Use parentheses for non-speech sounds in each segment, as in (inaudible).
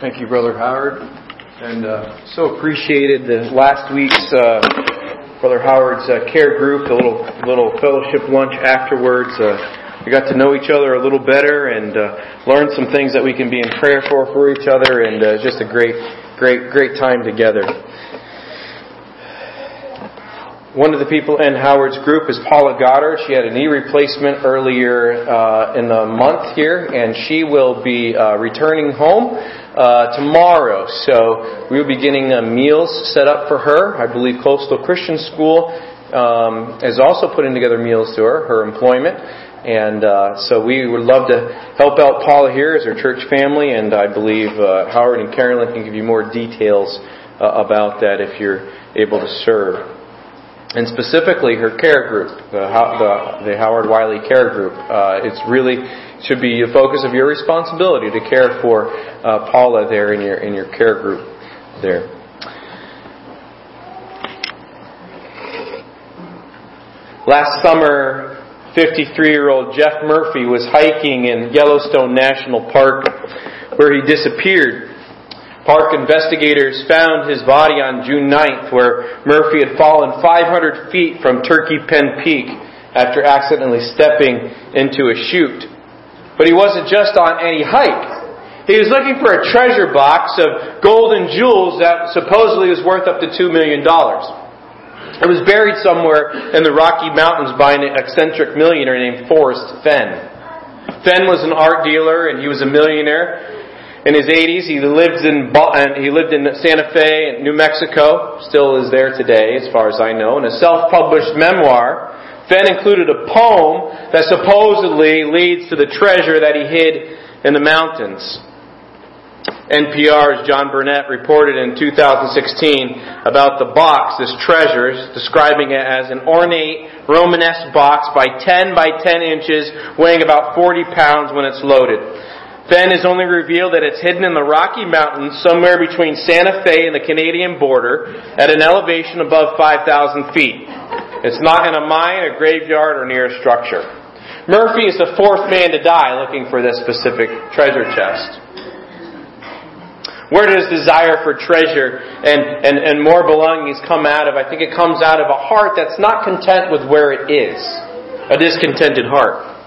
Thank you, Brother Howard. And uh, so appreciated the last week's uh, Brother Howard's uh, care group, the little little fellowship lunch afterwards. Uh, we got to know each other a little better and uh, learn some things that we can be in prayer for for each other, and uh, just a great, great, great time together. One of the people in Howard's group is Paula Goddard. She had a knee replacement earlier uh, in the month here, and she will be uh, returning home uh, tomorrow. So we will be getting uh, meals set up for her. I believe Coastal Christian School um, is also putting together meals to her, her employment. And uh, so we would love to help out Paula here as her church family, and I believe uh, Howard and Carolyn can give you more details about that if you're able to serve and specifically her care group, the, the, the Howard Wiley Care Group. Uh, it's really should be the focus of your responsibility to care for uh, Paula there in your in your care group there. Last summer, 53-year-old Jeff Murphy was hiking in Yellowstone National Park, where he disappeared Park investigators found his body on June 9th where Murphy had fallen 500 feet from Turkey Pen Peak after accidentally stepping into a chute. But he wasn't just on any hike. He was looking for a treasure box of gold and jewels that supposedly was worth up to $2 million. It was buried somewhere in the Rocky Mountains by an eccentric millionaire named Forrest Fenn. Fenn was an art dealer and he was a millionaire in his 80s. He lived in he lived in Santa Fe, New Mexico. Still is there today, as far as I know. In a self-published memoir, Fenn included a poem that supposedly leads to the treasure that he hid in the mountains. NPR's John Burnett reported in 2016 about the box, this treasure, describing it as an ornate Romanesque box by 10 by 10 inches, weighing about 40 pounds when it's loaded. Fenn has only revealed that it's hidden in the Rocky Mountains somewhere between Santa Fe and the Canadian border at an elevation above 5,000 feet. It's not in a mine, a graveyard, or near a structure. Murphy is the fourth man to die looking for this specific treasure chest. Where does desire for treasure and, and, and more belongings come out of? I think it comes out of a heart that's not content with where it is. A discontented heart.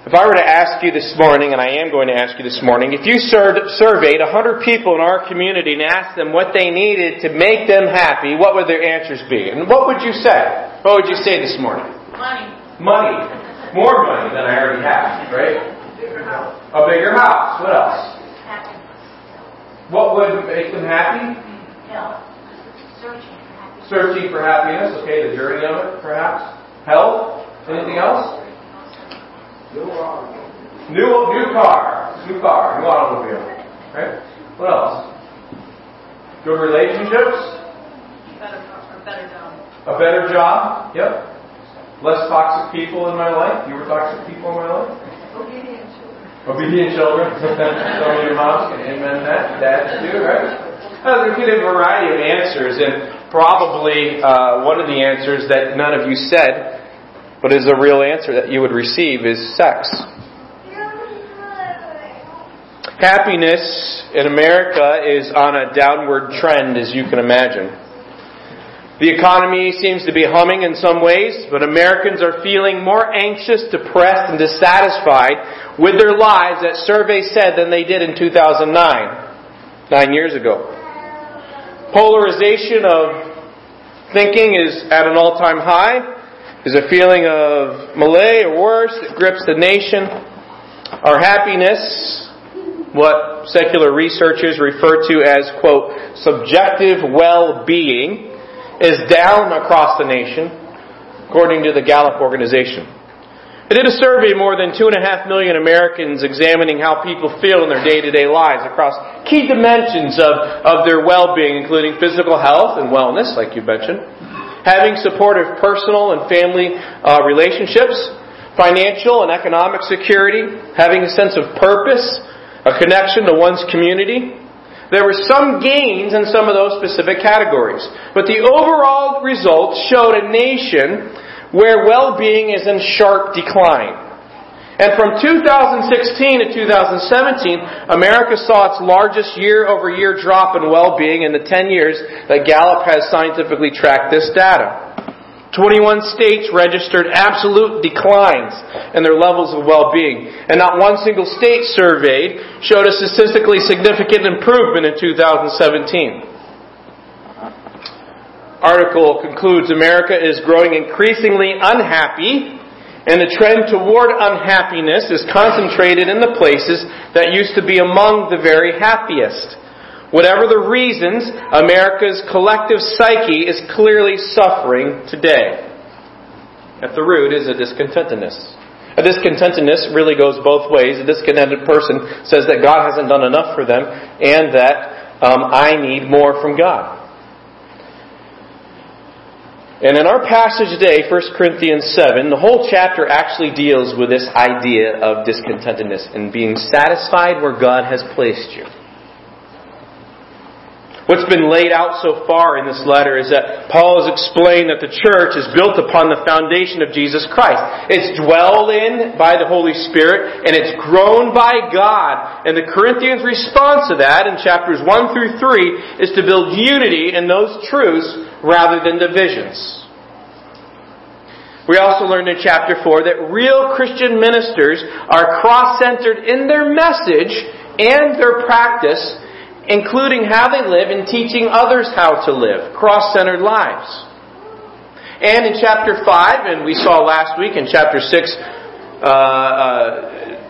If I were to ask you this morning, and I am going to ask you this morning, if you surveyed 100 people in our community and asked them what they needed to make them happy, what would their answers be? And what would you say? What would you say this morning? Money. Money. More money than I already have, right? Bigger house. A bigger house. What else? Happy. What would make them happy? Health. Searching for happiness. Searching for happiness. Okay, the journey of it, perhaps. Health. Anything else? New car. New new car, new car, new automobile. Right? What else? Good relationships. Better, or better job. A better job. Yep. Less toxic people in my life. Fewer toxic people in my life. Obedient children. Obedient children. (laughs) Some of your moms can amen that. Dads do, right? Uh, there could be a variety of answers, and probably uh, one of the answers that none of you said but is the real answer that you would receive is sex. Happiness in America is on a downward trend, as you can imagine. The economy seems to be humming in some ways, but Americans are feeling more anxious, depressed, and dissatisfied with their lives, that survey said, than they did in 2009, nine years ago. Polarization of thinking is at an all-time high. There's a feeling of malaise or worse that grips the nation. Our happiness, what secular researchers refer to as, quote, subjective well-being, is down across the nation, according to the Gallup organization. They did a survey of more than two and a half million Americans examining how people feel in their day-to-day lives across key dimensions of, of their well-being, including physical health and wellness, like you mentioned, having supportive personal and family uh, relationships, financial and economic security, having a sense of purpose, a connection to one's community. There were some gains in some of those specific categories, but the overall results showed a nation where well-being is in sharp decline. And from 2016 to 2017, America saw its largest year over year drop in well-being in the 10 years that Gallup has scientifically tracked this data. 21 states registered absolute declines in their levels of well-being, and not one single state surveyed showed a statistically significant improvement in 2017. Article concludes America is growing increasingly unhappy and the trend toward unhappiness is concentrated in the places that used to be among the very happiest. Whatever the reasons, America's collective psyche is clearly suffering today. At the root is a discontentedness. A discontentedness really goes both ways. A discontented person says that God hasn't done enough for them and that um, I need more from God. And in our passage today, 1 Corinthians 7, the whole chapter actually deals with this idea of discontentedness and being satisfied where God has placed you. What's been laid out so far in this letter is that Paul has explained that the church is built upon the foundation of Jesus Christ. It's dwelled in by the Holy Spirit and it's grown by God. And the Corinthians' response to that in chapters 1 through 3 is to build unity in those truths rather than divisions. We also learned in chapter 4 that real Christian ministers are cross-centered in their message and their practice, including how they live and teaching others how to live, cross-centered lives. And in chapter 5, and we saw last week in chapter 6, uh, uh,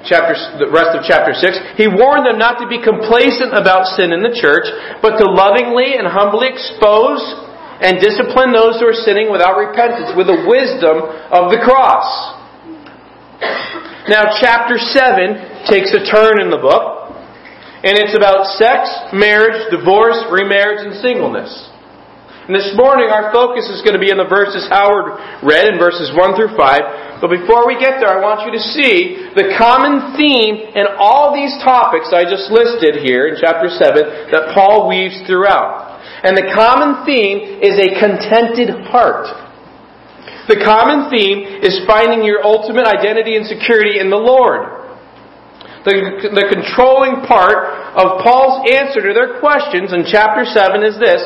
chapter, the rest of chapter 6, he warned them not to be complacent about sin in the church, but to lovingly and humbly expose and discipline those who are sinning without repentance with the wisdom of the cross. Now, chapter 7 takes a turn in the book, and it's about sex, marriage, divorce, remarriage, and singleness. And this morning, our focus is going to be in the verses Howard read in verses 1 through 5. But before we get there, I want you to see the common theme in all these topics I just listed here in chapter 7 that Paul weaves throughout. And the common theme is a contented heart. The common theme is finding your ultimate identity and security in the Lord. The, the controlling part of Paul's answer to their questions in chapter 7 is this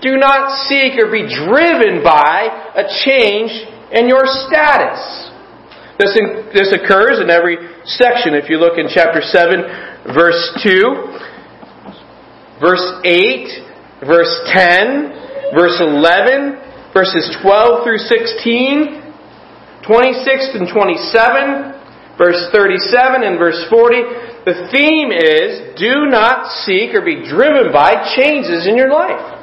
Do not seek or be driven by a change in your status. This, in, this occurs in every section. If you look in chapter 7, verse 2, verse 8, verse 10, verse 11, verses 12 through 16, 26 and 27, verse 37 and verse 40. The theme is do not seek or be driven by changes in your life.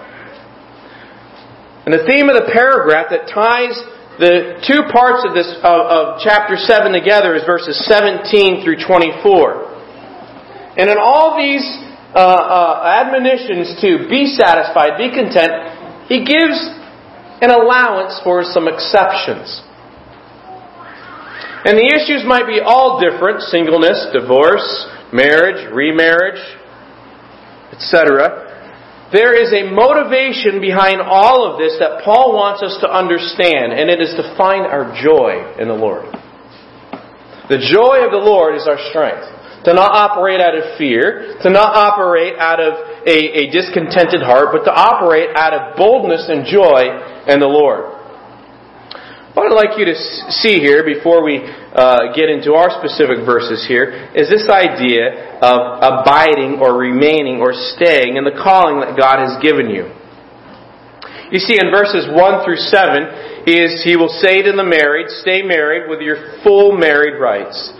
And the theme of the paragraph that ties the two parts of this of, of chapter 7 together is verses 17 through 24. And in all these uh, uh, admonitions to be satisfied, be content, he gives an allowance for some exceptions. And the issues might be all different singleness, divorce, marriage, remarriage, etc. There is a motivation behind all of this that Paul wants us to understand, and it is to find our joy in the Lord. The joy of the Lord is our strength to not operate out of fear, to not operate out of a, a discontented heart, but to operate out of boldness and joy in the Lord. What I'd like you to see here before we uh, get into our specific verses here is this idea of abiding or remaining or staying in the calling that God has given you. You see, in verses 1 through 7, is He will say to the married, Stay married with your full married rights.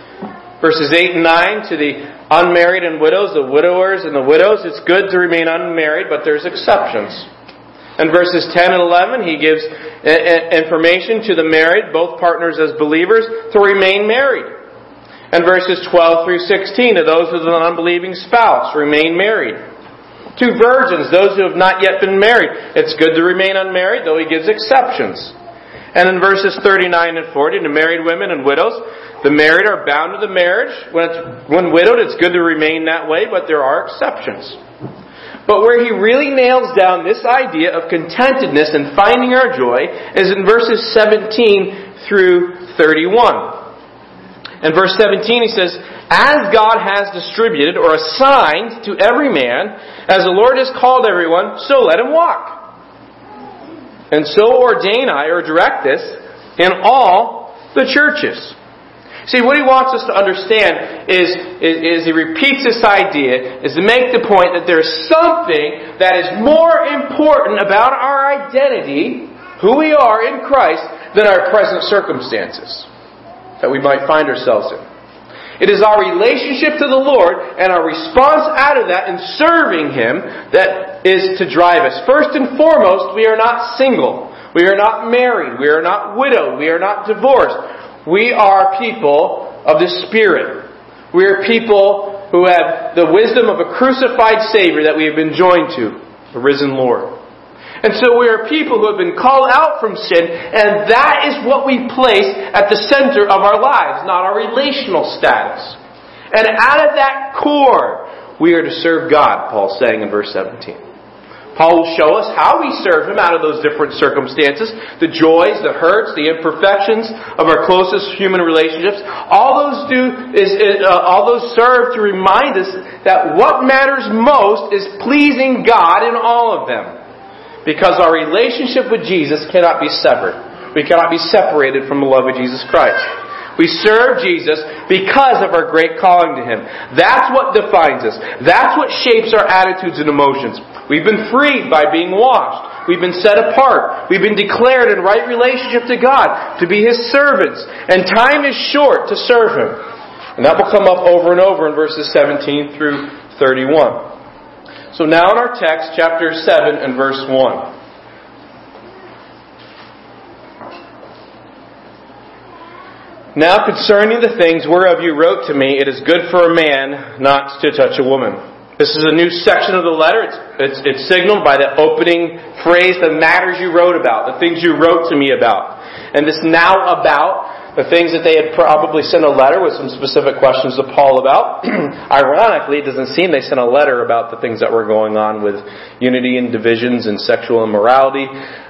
Verses 8 and 9 to the unmarried and widows, the widowers and the widows, it's good to remain unmarried, but there's exceptions. In verses 10 and 11, he gives information to the married, both partners as believers, to remain married. And verses 12 through 16, to those with an unbelieving spouse, remain married. To virgins, those who have not yet been married, it's good to remain unmarried, though he gives exceptions. And in verses 39 and 40, to married women and widows, the married are bound to the marriage. When, it's, when widowed, it's good to remain that way, but there are exceptions. But where he really nails down this idea of contentedness and finding our joy is in verses 17 through 31. In verse 17 he says, As God has distributed or assigned to every man, as the Lord has called everyone, so let him walk. And so ordain I or direct this in all the churches. See, what he wants us to understand is, is, is, he repeats this idea, is to make the point that there's something that is more important about our identity, who we are in Christ, than our present circumstances that we might find ourselves in. It is our relationship to the Lord and our response out of that in serving Him that is to drive us. First and foremost, we are not single. We are not married. We are not widowed. We are not divorced. We are people of the Spirit. We are people who have the wisdom of a crucified Savior that we have been joined to, the risen Lord. And so we are people who have been called out from sin, and that is what we place at the center of our lives, not our relational status. And out of that core, we are to serve God, Paul's saying in verse 17. Paul will show us how we serve Him out of those different circumstances, the joys, the hurts, the imperfections of our closest human relationships. All those do is, uh, all those serve to remind us that what matters most is pleasing God in all of them. Because our relationship with Jesus cannot be severed. We cannot be separated from the love of Jesus Christ. We serve Jesus because of our great calling to Him. That's what defines us. That's what shapes our attitudes and emotions. We've been freed by being washed. We've been set apart. We've been declared in right relationship to God, to be His servants. And time is short to serve Him. And that will come up over and over in verses 17 through 31. So now in our text, chapter 7 and verse 1. Now concerning the things whereof you wrote to me, it is good for a man not to touch a woman. This is a new section of the letter. It's, it's, it's signaled by the opening phrase, the matters you wrote about, the things you wrote to me about. And this now about the things that they had probably sent a letter with some specific questions to Paul about. (clears throat) Ironically, it doesn't seem they sent a letter about the things that were going on with unity and divisions and sexual immorality,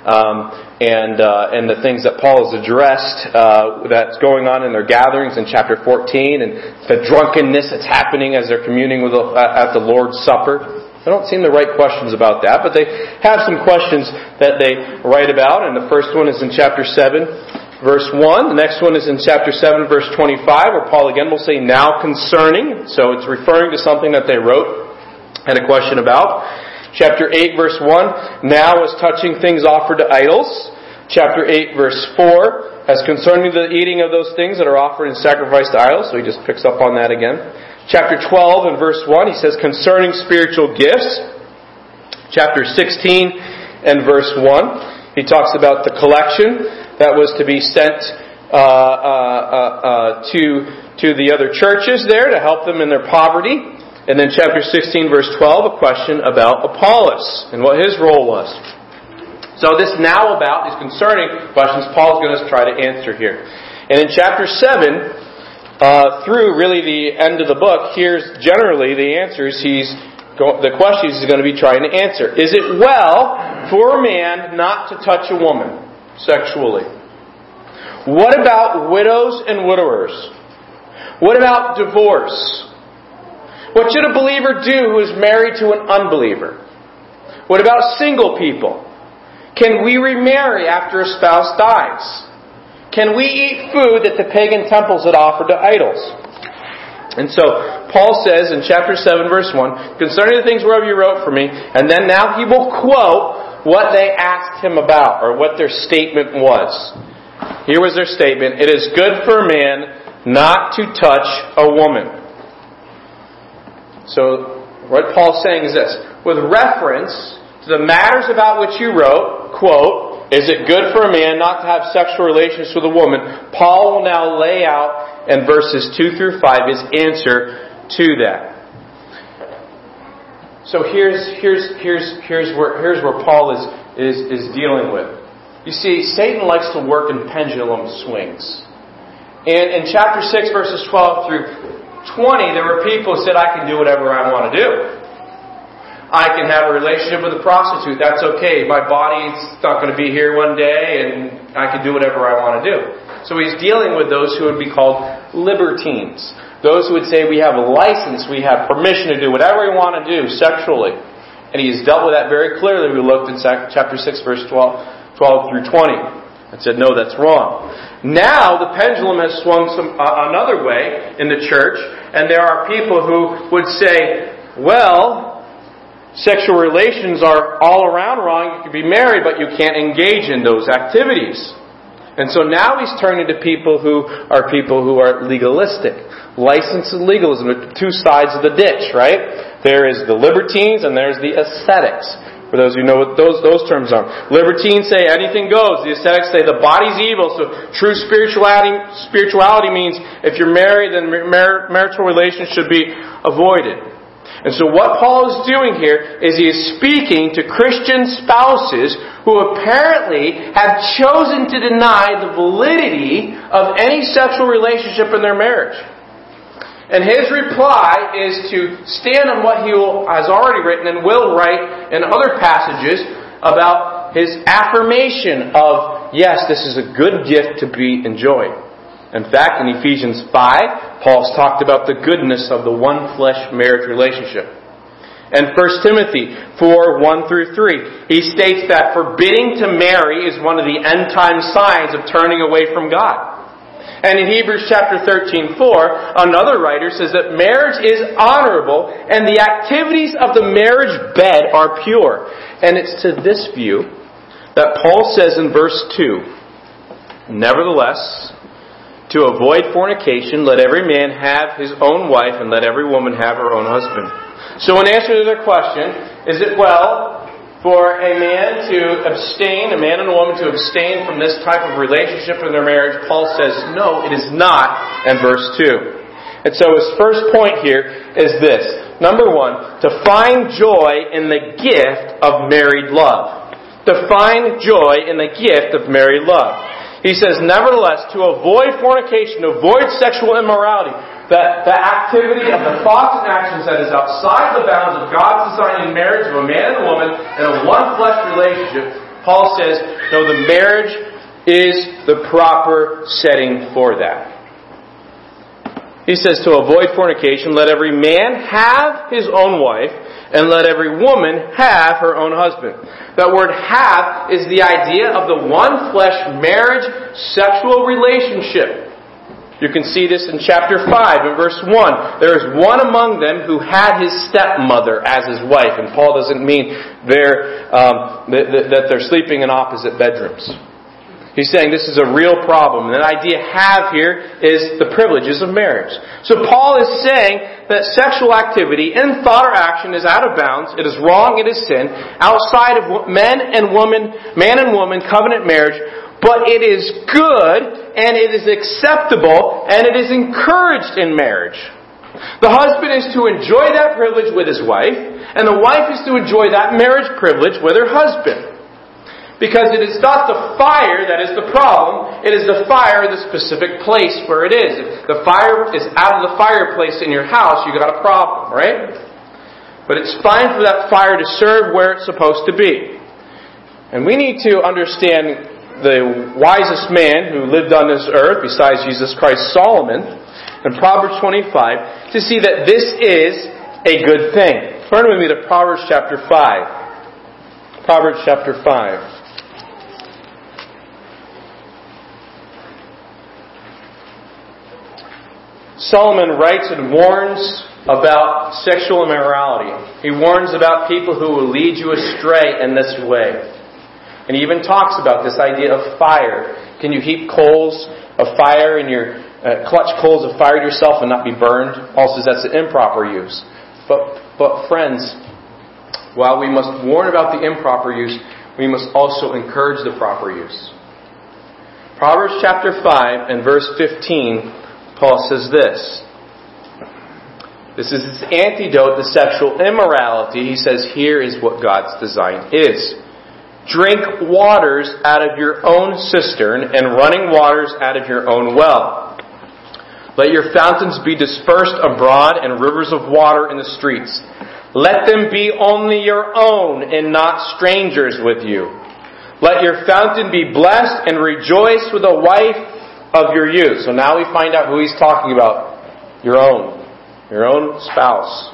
um, and uh, and the things that Paul has addressed uh, that's going on in their gatherings in chapter 14, and the drunkenness that's happening as they're communing with the, at the Lord's Supper. They don't seem the right questions about that, but they have some questions that they write about, and the first one is in chapter 7 verse 1. The next one is in chapter 7, verse 25, where Paul again will say, now concerning. So it's referring to something that they wrote, had a question about. Chapter 8, verse 1, now is touching things offered to idols. Chapter 8, verse 4, as concerning the eating of those things that are offered in sacrifice to idols. So he just picks up on that again. Chapter 12 and verse 1, he says concerning spiritual gifts. Chapter 16 and verse 1, he talks about the collection that was to be sent uh, uh, uh, uh, to to the other churches there to help them in their poverty. And then chapter 16, verse 12, a question about Apollos and what his role was. So this now about, these concerning questions, Paul's going to try to answer here. And in chapter 7, uh, through really the end of the book, here's generally the answers he's the questions he's going to be trying to answer. Is it well for a man not to touch a woman? Sexually? What about widows and widowers? What about divorce? What should a believer do who is married to an unbeliever? What about single people? Can we remarry after a spouse dies? Can we eat food that the pagan temples had offered to idols? And so, Paul says in chapter 7, verse 1, concerning the things whereof you wrote for me, and then now he will quote what they asked him about or what their statement was. Here was their statement It is good for a man not to touch a woman. So, what Paul's saying is this with reference to the matters about which you wrote, quote, is it good for a man not to have sexual relations with a woman? Paul will now lay out in verses 2 through 5 his answer to that. So here's, here's, here's, here's, where, here's where Paul is, is, is dealing with. You see, Satan likes to work in pendulum swings. And in chapter 6, verses 12 through 20, there were people who said, I can do whatever I want to do. I can have a relationship with a prostitute. That's okay. My body's not going to be here one day, and I can do whatever I want to do. So he's dealing with those who would be called libertines. Those who would say we have a license, we have permission to do whatever we want to do sexually. And he has dealt with that very clearly. We looked in chapter 6, verse 12, 12 through 20 and said, no, that's wrong. Now the pendulum has swung some, uh, another way in the church, and there are people who would say, well, sexual relations are all around wrong. You can be married, but you can't engage in those activities. And so now he's turning to people who are people who are legalistic. License and legalism are two sides of the ditch, right? There is the libertines and there's the ascetics. For those who know what those, those terms are. Libertines say anything goes. The ascetics say the body's evil. So true spirituality, spirituality means if you're married, then marital relations should be avoided. And so what Paul is doing here is he is speaking to Christian spouses who apparently have chosen to deny the validity of any sexual relationship in their marriage. And his reply is to stand on what he has already written and will write in other passages about his affirmation of, yes, this is a good gift to be enjoyed. In fact, in Ephesians 5, Paul's talked about the goodness of the one flesh marriage relationship. And 1 Timothy 4, 1 through 3, he states that forbidding to marry is one of the end time signs of turning away from God. And in Hebrews chapter 13, 4, another writer says that marriage is honorable and the activities of the marriage bed are pure. And it's to this view that Paul says in verse 2, Nevertheless, to avoid fornication, let every man have his own wife and let every woman have her own husband. So in answer to their question, is it well for a man to abstain, a man and a woman to abstain from this type of relationship in their marriage, Paul says, no, it is not in verse 2. And so his first point here is this. Number one, to find joy in the gift of married love. To find joy in the gift of married love. He says, nevertheless, to avoid fornication, to avoid sexual immorality, that the activity of the thoughts and actions that is outside the bounds of God's design in marriage of a man and a woman in a one flesh relationship, Paul says, no, the marriage is the proper setting for that. He says to avoid fornication, let every man have his own wife, and let every woman have her own husband. That word have is the idea of the one flesh marriage sexual relationship. You can see this in chapter 5 in verse 1. There is one among them who had his stepmother as his wife. And Paul doesn't mean um, that they're sleeping in opposite bedrooms. He's saying this is a real problem. And the idea have here is the privileges of marriage. So Paul is saying that sexual activity in thought or action is out of bounds, it is wrong, it is sin, outside of men and woman, man and woman covenant marriage, but it is good and it is acceptable and it is encouraged in marriage. The husband is to enjoy that privilege with his wife, and the wife is to enjoy that marriage privilege with her husband. Because it is not the fire that is the problem, it is the fire in the specific place where it is. If the fire is out of the fireplace in your house, you got a problem, right? But it's fine for that fire to serve where it's supposed to be. And we need to understand the wisest man who lived on this earth, besides Jesus Christ, Solomon, in Proverbs 25, to see that this is a good thing. Turn with me to Proverbs chapter 5. Proverbs chapter 5. Solomon writes and warns about sexual immorality. He warns about people who will lead you astray in this way. And he even talks about this idea of fire. Can you heap coals of fire in your, uh, clutch coals of fire yourself and not be burned? Paul says that's an improper use. But, but friends, while we must warn about the improper use, we must also encourage the proper use. Proverbs chapter 5 and verse 15, Paul says this. This is his antidote to sexual immorality. He says, here is what God's design is. Drink waters out of your own cistern and running waters out of your own well. Let your fountains be dispersed abroad and rivers of water in the streets. Let them be only your own and not strangers with you. Let your fountain be blessed and rejoice with a wife of your youth. So now we find out who he's talking about. Your own. Your own spouse.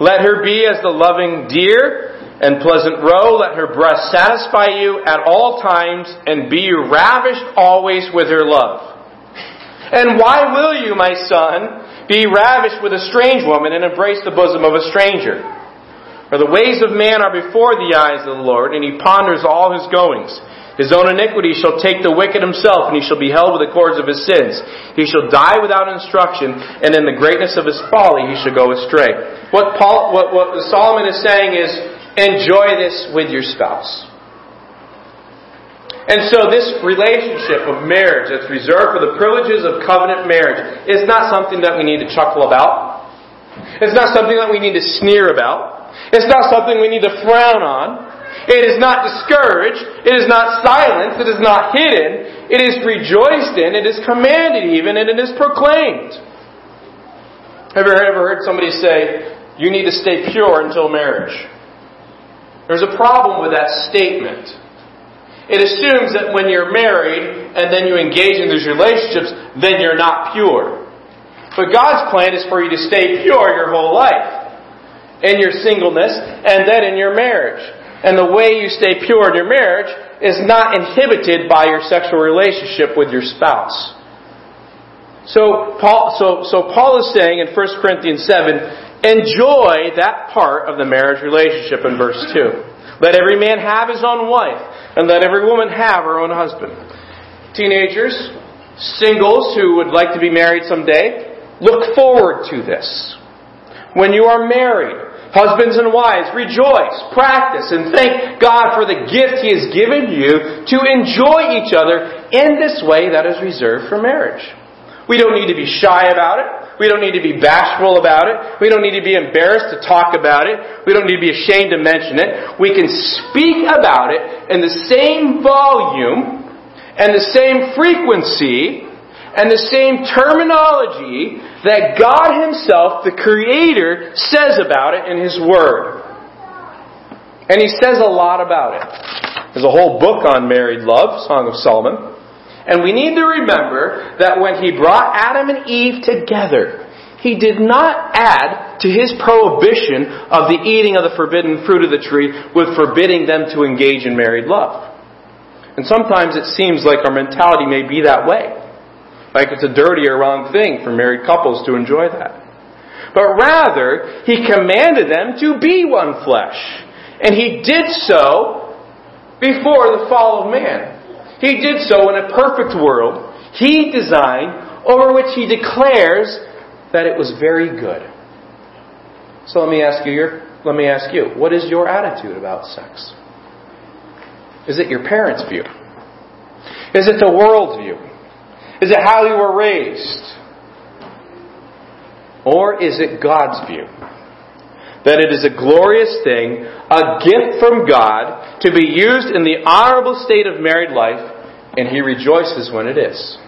Let her be as the loving deer and pleasant roe. Let her breast satisfy you at all times and be ravished always with her love. And why will you, my son, be ravished with a strange woman and embrace the bosom of a stranger? For the ways of man are before the eyes of the Lord, and he ponders all his goings. His own iniquity shall take the wicked himself, and he shall be held with the cords of his sins. He shall die without instruction, and in the greatness of his folly he shall go astray. What, Paul, what, what Solomon is saying is, enjoy this with your spouse. And so this relationship of marriage that's reserved for the privileges of covenant marriage is not something that we need to chuckle about. It's not something that we need to sneer about. It's not something we need to frown on. It is not discouraged. It is not silenced. It is not hidden. It is rejoiced in. It is commanded even, and it is proclaimed. Have you ever heard somebody say, you need to stay pure until marriage? There's a problem with that statement. It assumes that when you're married and then you engage in these relationships, then you're not pure. But God's plan is for you to stay pure your whole life in your singleness and then in your marriage. And the way you stay pure in your marriage is not inhibited by your sexual relationship with your spouse. So Paul, so, so Paul is saying in 1 Corinthians 7, enjoy that part of the marriage relationship in verse 2. Let every man have his own wife, and let every woman have her own husband. Teenagers, singles who would like to be married someday, look forward to this. When you are married, Husbands and wives, rejoice, practice, and thank God for the gift He has given you to enjoy each other in this way that is reserved for marriage. We don't need to be shy about it. We don't need to be bashful about it. We don't need to be embarrassed to talk about it. We don't need to be ashamed to mention it. We can speak about it in the same volume and the same frequency and the same terminology that God Himself, the Creator, says about it in His Word. And He says a lot about it. There's a whole book on married love, Song of Solomon. And we need to remember that when He brought Adam and Eve together, He did not add to His prohibition of the eating of the forbidden fruit of the tree with forbidding them to engage in married love. And sometimes it seems like our mentality may be that way. Like it's a dirty or wrong thing for married couples to enjoy that. But rather, he commanded them to be one flesh. And he did so before the fall of man. He did so in a perfect world he designed over which he declares that it was very good. So let me ask you your, let me ask you, what is your attitude about sex? Is it your parents' view? Is it the world's view? Is it how you were raised? Or is it God's view? That it is a glorious thing, a gift from God, to be used in the honorable state of married life, and He rejoices when it is.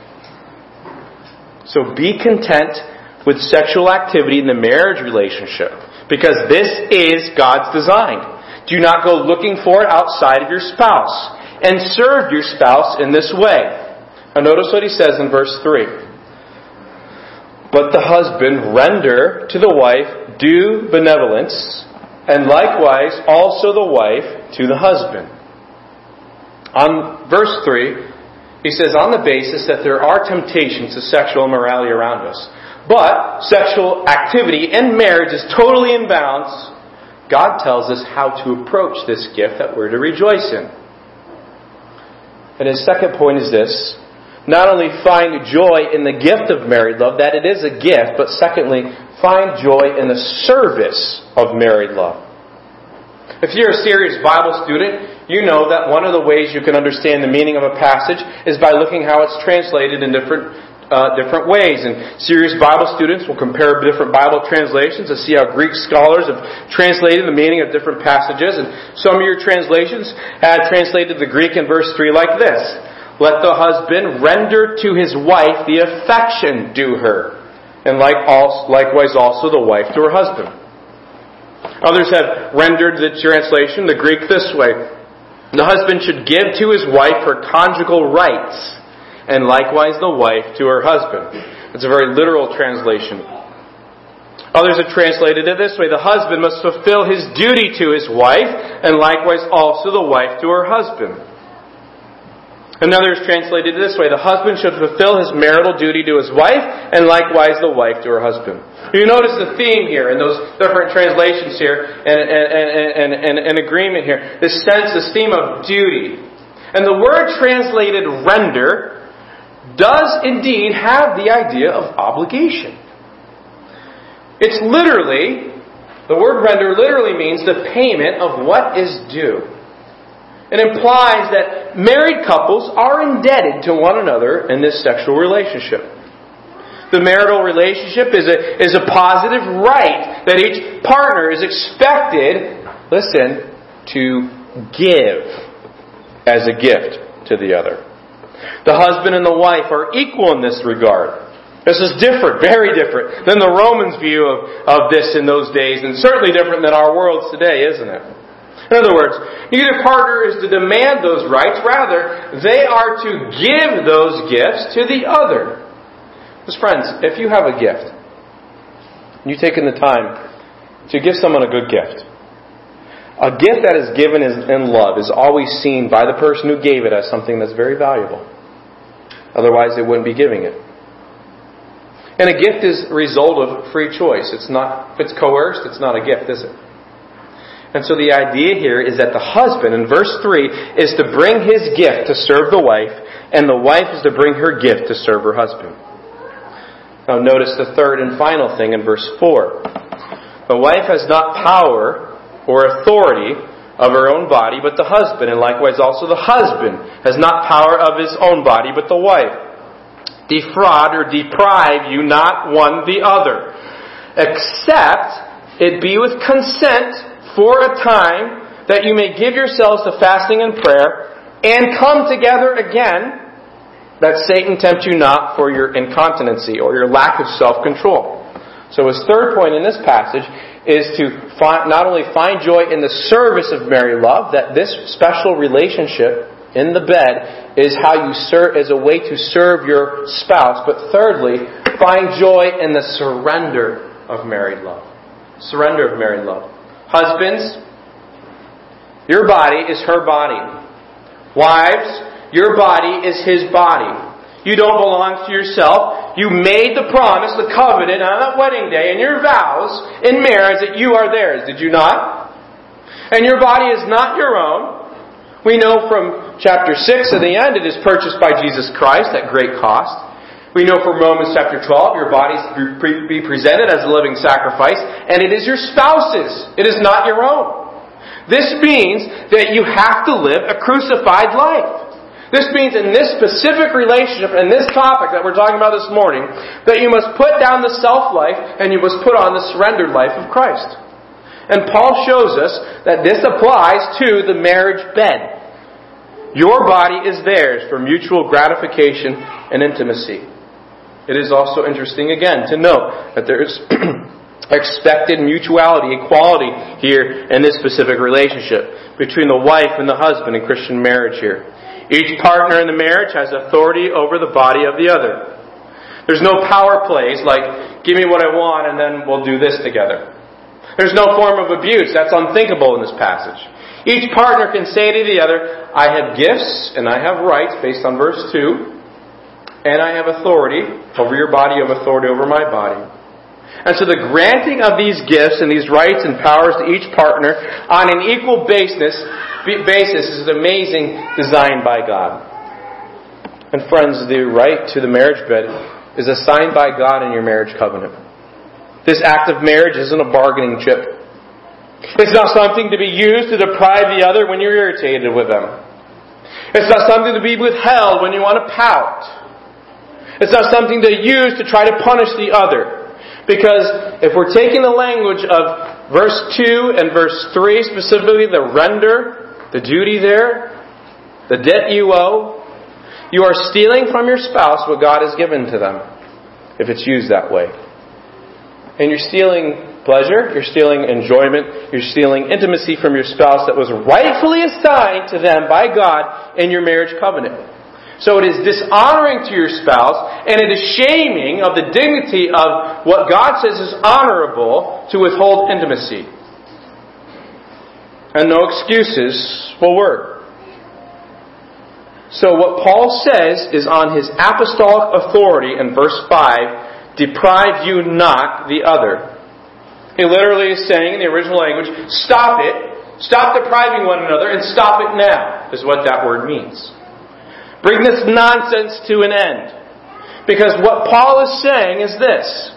So be content with sexual activity in the marriage relationship, because this is God's design. Do not go looking for it outside of your spouse, and serve your spouse in this way. Notice what he says in verse 3. But the husband render to the wife due benevolence, and likewise also the wife to the husband. On verse 3, he says, on the basis that there are temptations to sexual immorality around us, but sexual activity in marriage is totally in balance, God tells us how to approach this gift that we're to rejoice in. And his second point is this not only find joy in the gift of married love, that it is a gift, but secondly, find joy in the service of married love. If you're a serious Bible student, you know that one of the ways you can understand the meaning of a passage is by looking how it's translated in different uh, different ways. And serious Bible students will compare different Bible translations to see how Greek scholars have translated the meaning of different passages. And some of your translations had translated the Greek in verse 3 like this let the husband render to his wife the affection due her, and like also, likewise also the wife to her husband. Others have rendered the translation, the Greek, this way. The husband should give to his wife her conjugal rights, and likewise the wife to her husband. It's a very literal translation. Others have translated it this way The husband must fulfill his duty to his wife, and likewise also the wife to her husband. Another is translated this way The husband should fulfill his marital duty to his wife, and likewise the wife to her husband. You notice the theme here in those different translations here, and, and, and, and, agreement here. This sense, this theme of duty. And the word translated render does indeed have the idea of obligation. It's literally, the word render literally means the payment of what is due. It implies that married couples are indebted to one another in this sexual relationship. The marital relationship is a, is a positive right that each partner is expected, listen, to give as a gift to the other. The husband and the wife are equal in this regard. This is different, very different than the Romans' view of, of this in those days, and certainly different than our world today, isn't it? In other words, neither partner is to demand those rights, rather, they are to give those gifts to the other. Because, friends, if you have a gift, you've taken the time to give someone a good gift, a gift that is given in love is always seen by the person who gave it as something that's very valuable. Otherwise, they wouldn't be giving it. And a gift is a result of free choice. It's not, if it's coerced, it's not a gift, is it? And so the idea here is that the husband, in verse 3, is to bring his gift to serve the wife, and the wife is to bring her gift to serve her husband. Now notice the third and final thing in verse 4. The wife has not power or authority of her own body, but the husband, and likewise also the husband has not power of his own body, but the wife. Defraud or deprive you not one the other, except it be with consent for a time that you may give yourselves to fasting and prayer and come together again that Satan tempt you not for your incontinency or your lack of self-control. So his third point in this passage is to find, not only find joy in the service of married love, that this special relationship in the bed is how you serve, as a way to serve your spouse, but thirdly, find joy in the surrender of married love. Surrender of married love. Husbands, your body is her body. Wives, your body is his body. You don't belong to yourself. You made the promise, the covenant on that wedding day and your vows in marriage that you are theirs. Did you not? And your body is not your own. We know from chapter 6 at the end it is purchased by Jesus Christ at great cost. We know from Romans chapter 12, your bodies be presented as a living sacrifice, and it is your spouse's. It is not your own. This means that you have to live a crucified life. This means in this specific relationship, in this topic that we're talking about this morning, that you must put down the self life and you must put on the surrendered life of Christ. And Paul shows us that this applies to the marriage bed. Your body is theirs for mutual gratification and intimacy. It is also interesting again to note that there is (clears throat) expected mutuality, equality here in this specific relationship between the wife and the husband in Christian marriage here. Each partner in the marriage has authority over the body of the other. There's no power plays like, give me what I want and then we'll do this together. There's no form of abuse. That's unthinkable in this passage. Each partner can say to the other, I have gifts and I have rights based on verse 2 and I have authority over your body, you have authority over my body. And so the granting of these gifts and these rights and powers to each partner on an equal basis, basis is an amazing design by God. And friends, the right to the marriage bed is assigned by God in your marriage covenant. This act of marriage isn't a bargaining chip. It's not something to be used to deprive the other when you're irritated with them. It's not something to be withheld when you want to pout. It's not something to use to try to punish the other. Because if we're taking the language of verse 2 and verse 3, specifically the render, the duty there, the debt you owe, you are stealing from your spouse what God has given to them, if it's used that way. And you're stealing pleasure, you're stealing enjoyment, you're stealing intimacy from your spouse that was rightfully assigned to them by God in your marriage covenant. So it is dishonoring to your spouse, and it is shaming of the dignity of what God says is honorable to withhold intimacy. And no excuses will work. So what Paul says is on his apostolic authority in verse 5, deprive you not the other. He literally is saying in the original language, stop it, stop depriving one another, and stop it now, is what that word means. Bring this nonsense to an end. Because what Paul is saying is this.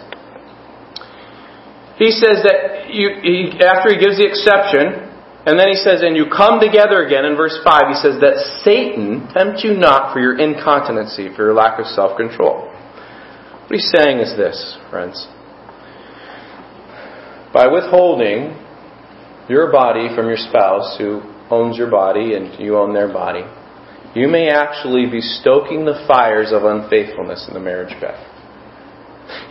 He says that you, he, after he gives the exception, and then he says, and you come together again in verse 5, he says that Satan tempt you not for your incontinency, for your lack of self control. What he's saying is this, friends. By withholding your body from your spouse who owns your body and you own their body, you may actually be stoking the fires of unfaithfulness in the marriage bed.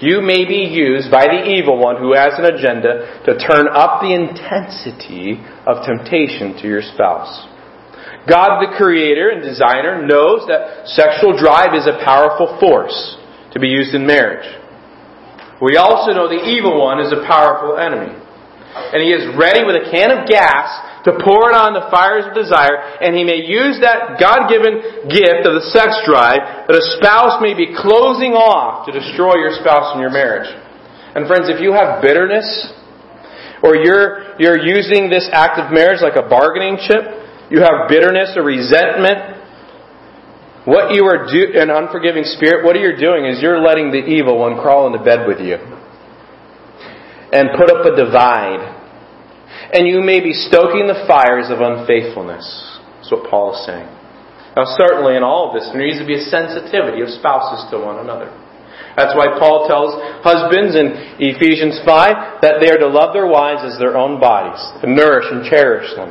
You may be used by the evil one who has an agenda to turn up the intensity of temptation to your spouse. God, the creator and designer, knows that sexual drive is a powerful force to be used in marriage. We also know the evil one is a powerful enemy. And he is ready with a can of gas to pour it on the fires of desire, and he may use that God given gift of the sex drive that a spouse may be closing off to destroy your spouse in your marriage. And friends, if you have bitterness, or you're, you're using this act of marriage like a bargaining chip, you have bitterness or resentment, what you are do an unforgiving spirit, what you're doing is you're letting the evil one crawl into bed with you and put up a divide and you may be stoking the fires of unfaithfulness. That's what Paul is saying. Now, certainly in all of this, there needs to be a sensitivity of spouses to one another. That's why Paul tells husbands in Ephesians 5 that they are to love their wives as their own bodies, to nourish and cherish them.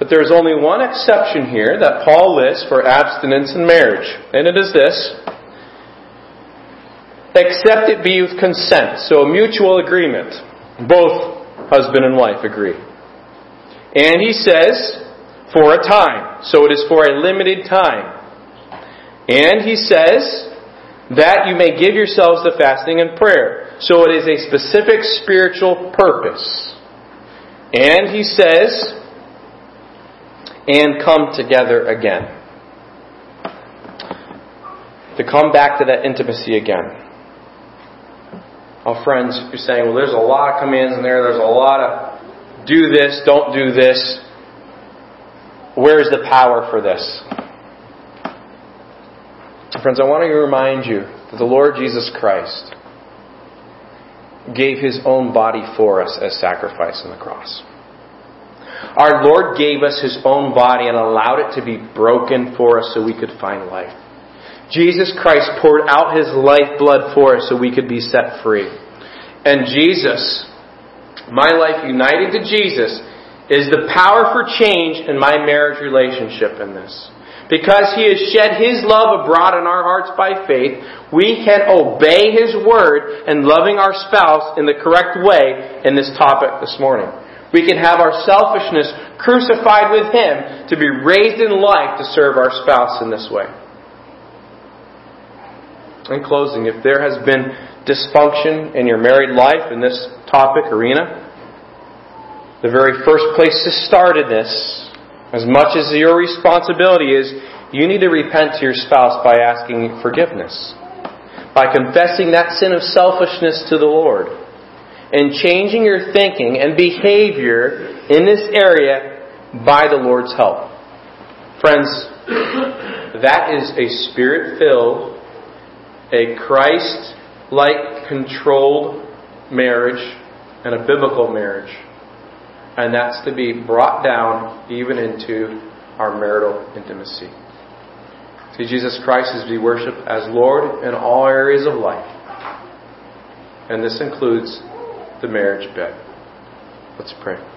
But there is only one exception here that Paul lists for abstinence in marriage, and it is this except it be with consent, so a mutual agreement. Both husband and wife agree. And he says, for a time. So it is for a limited time. And he says that you may give yourselves to fasting and prayer. So it is a specific spiritual purpose. And he says, and come together again. To come back to that intimacy again. Oh, friends, you're saying, well, there's a lot of commands in there. There's a lot of do this, don't do this. Where's the power for this? Friends, I want to remind you that the Lord Jesus Christ gave his own body for us as sacrifice on the cross. Our Lord gave us his own body and allowed it to be broken for us so we could find life. Jesus Christ poured out his lifeblood for us so we could be set free. And Jesus, my life united to Jesus, is the power for change in my marriage relationship in this. Because he has shed his love abroad in our hearts by faith, we can obey his word and loving our spouse in the correct way in this topic this morning. We can have our selfishness crucified with him to be raised in life to serve our spouse in this way. In closing, if there has been dysfunction in your married life in this topic arena, the very first place to start in this, as much as your responsibility is, you need to repent to your spouse by asking forgiveness, by confessing that sin of selfishness to the Lord, and changing your thinking and behavior in this area by the Lord's help. Friends, that is a spirit filled a Christ like controlled marriage and a biblical marriage. And that's to be brought down even into our marital intimacy. See, Jesus Christ is to be worshipped as Lord in all areas of life. And this includes the marriage bed. Let's pray.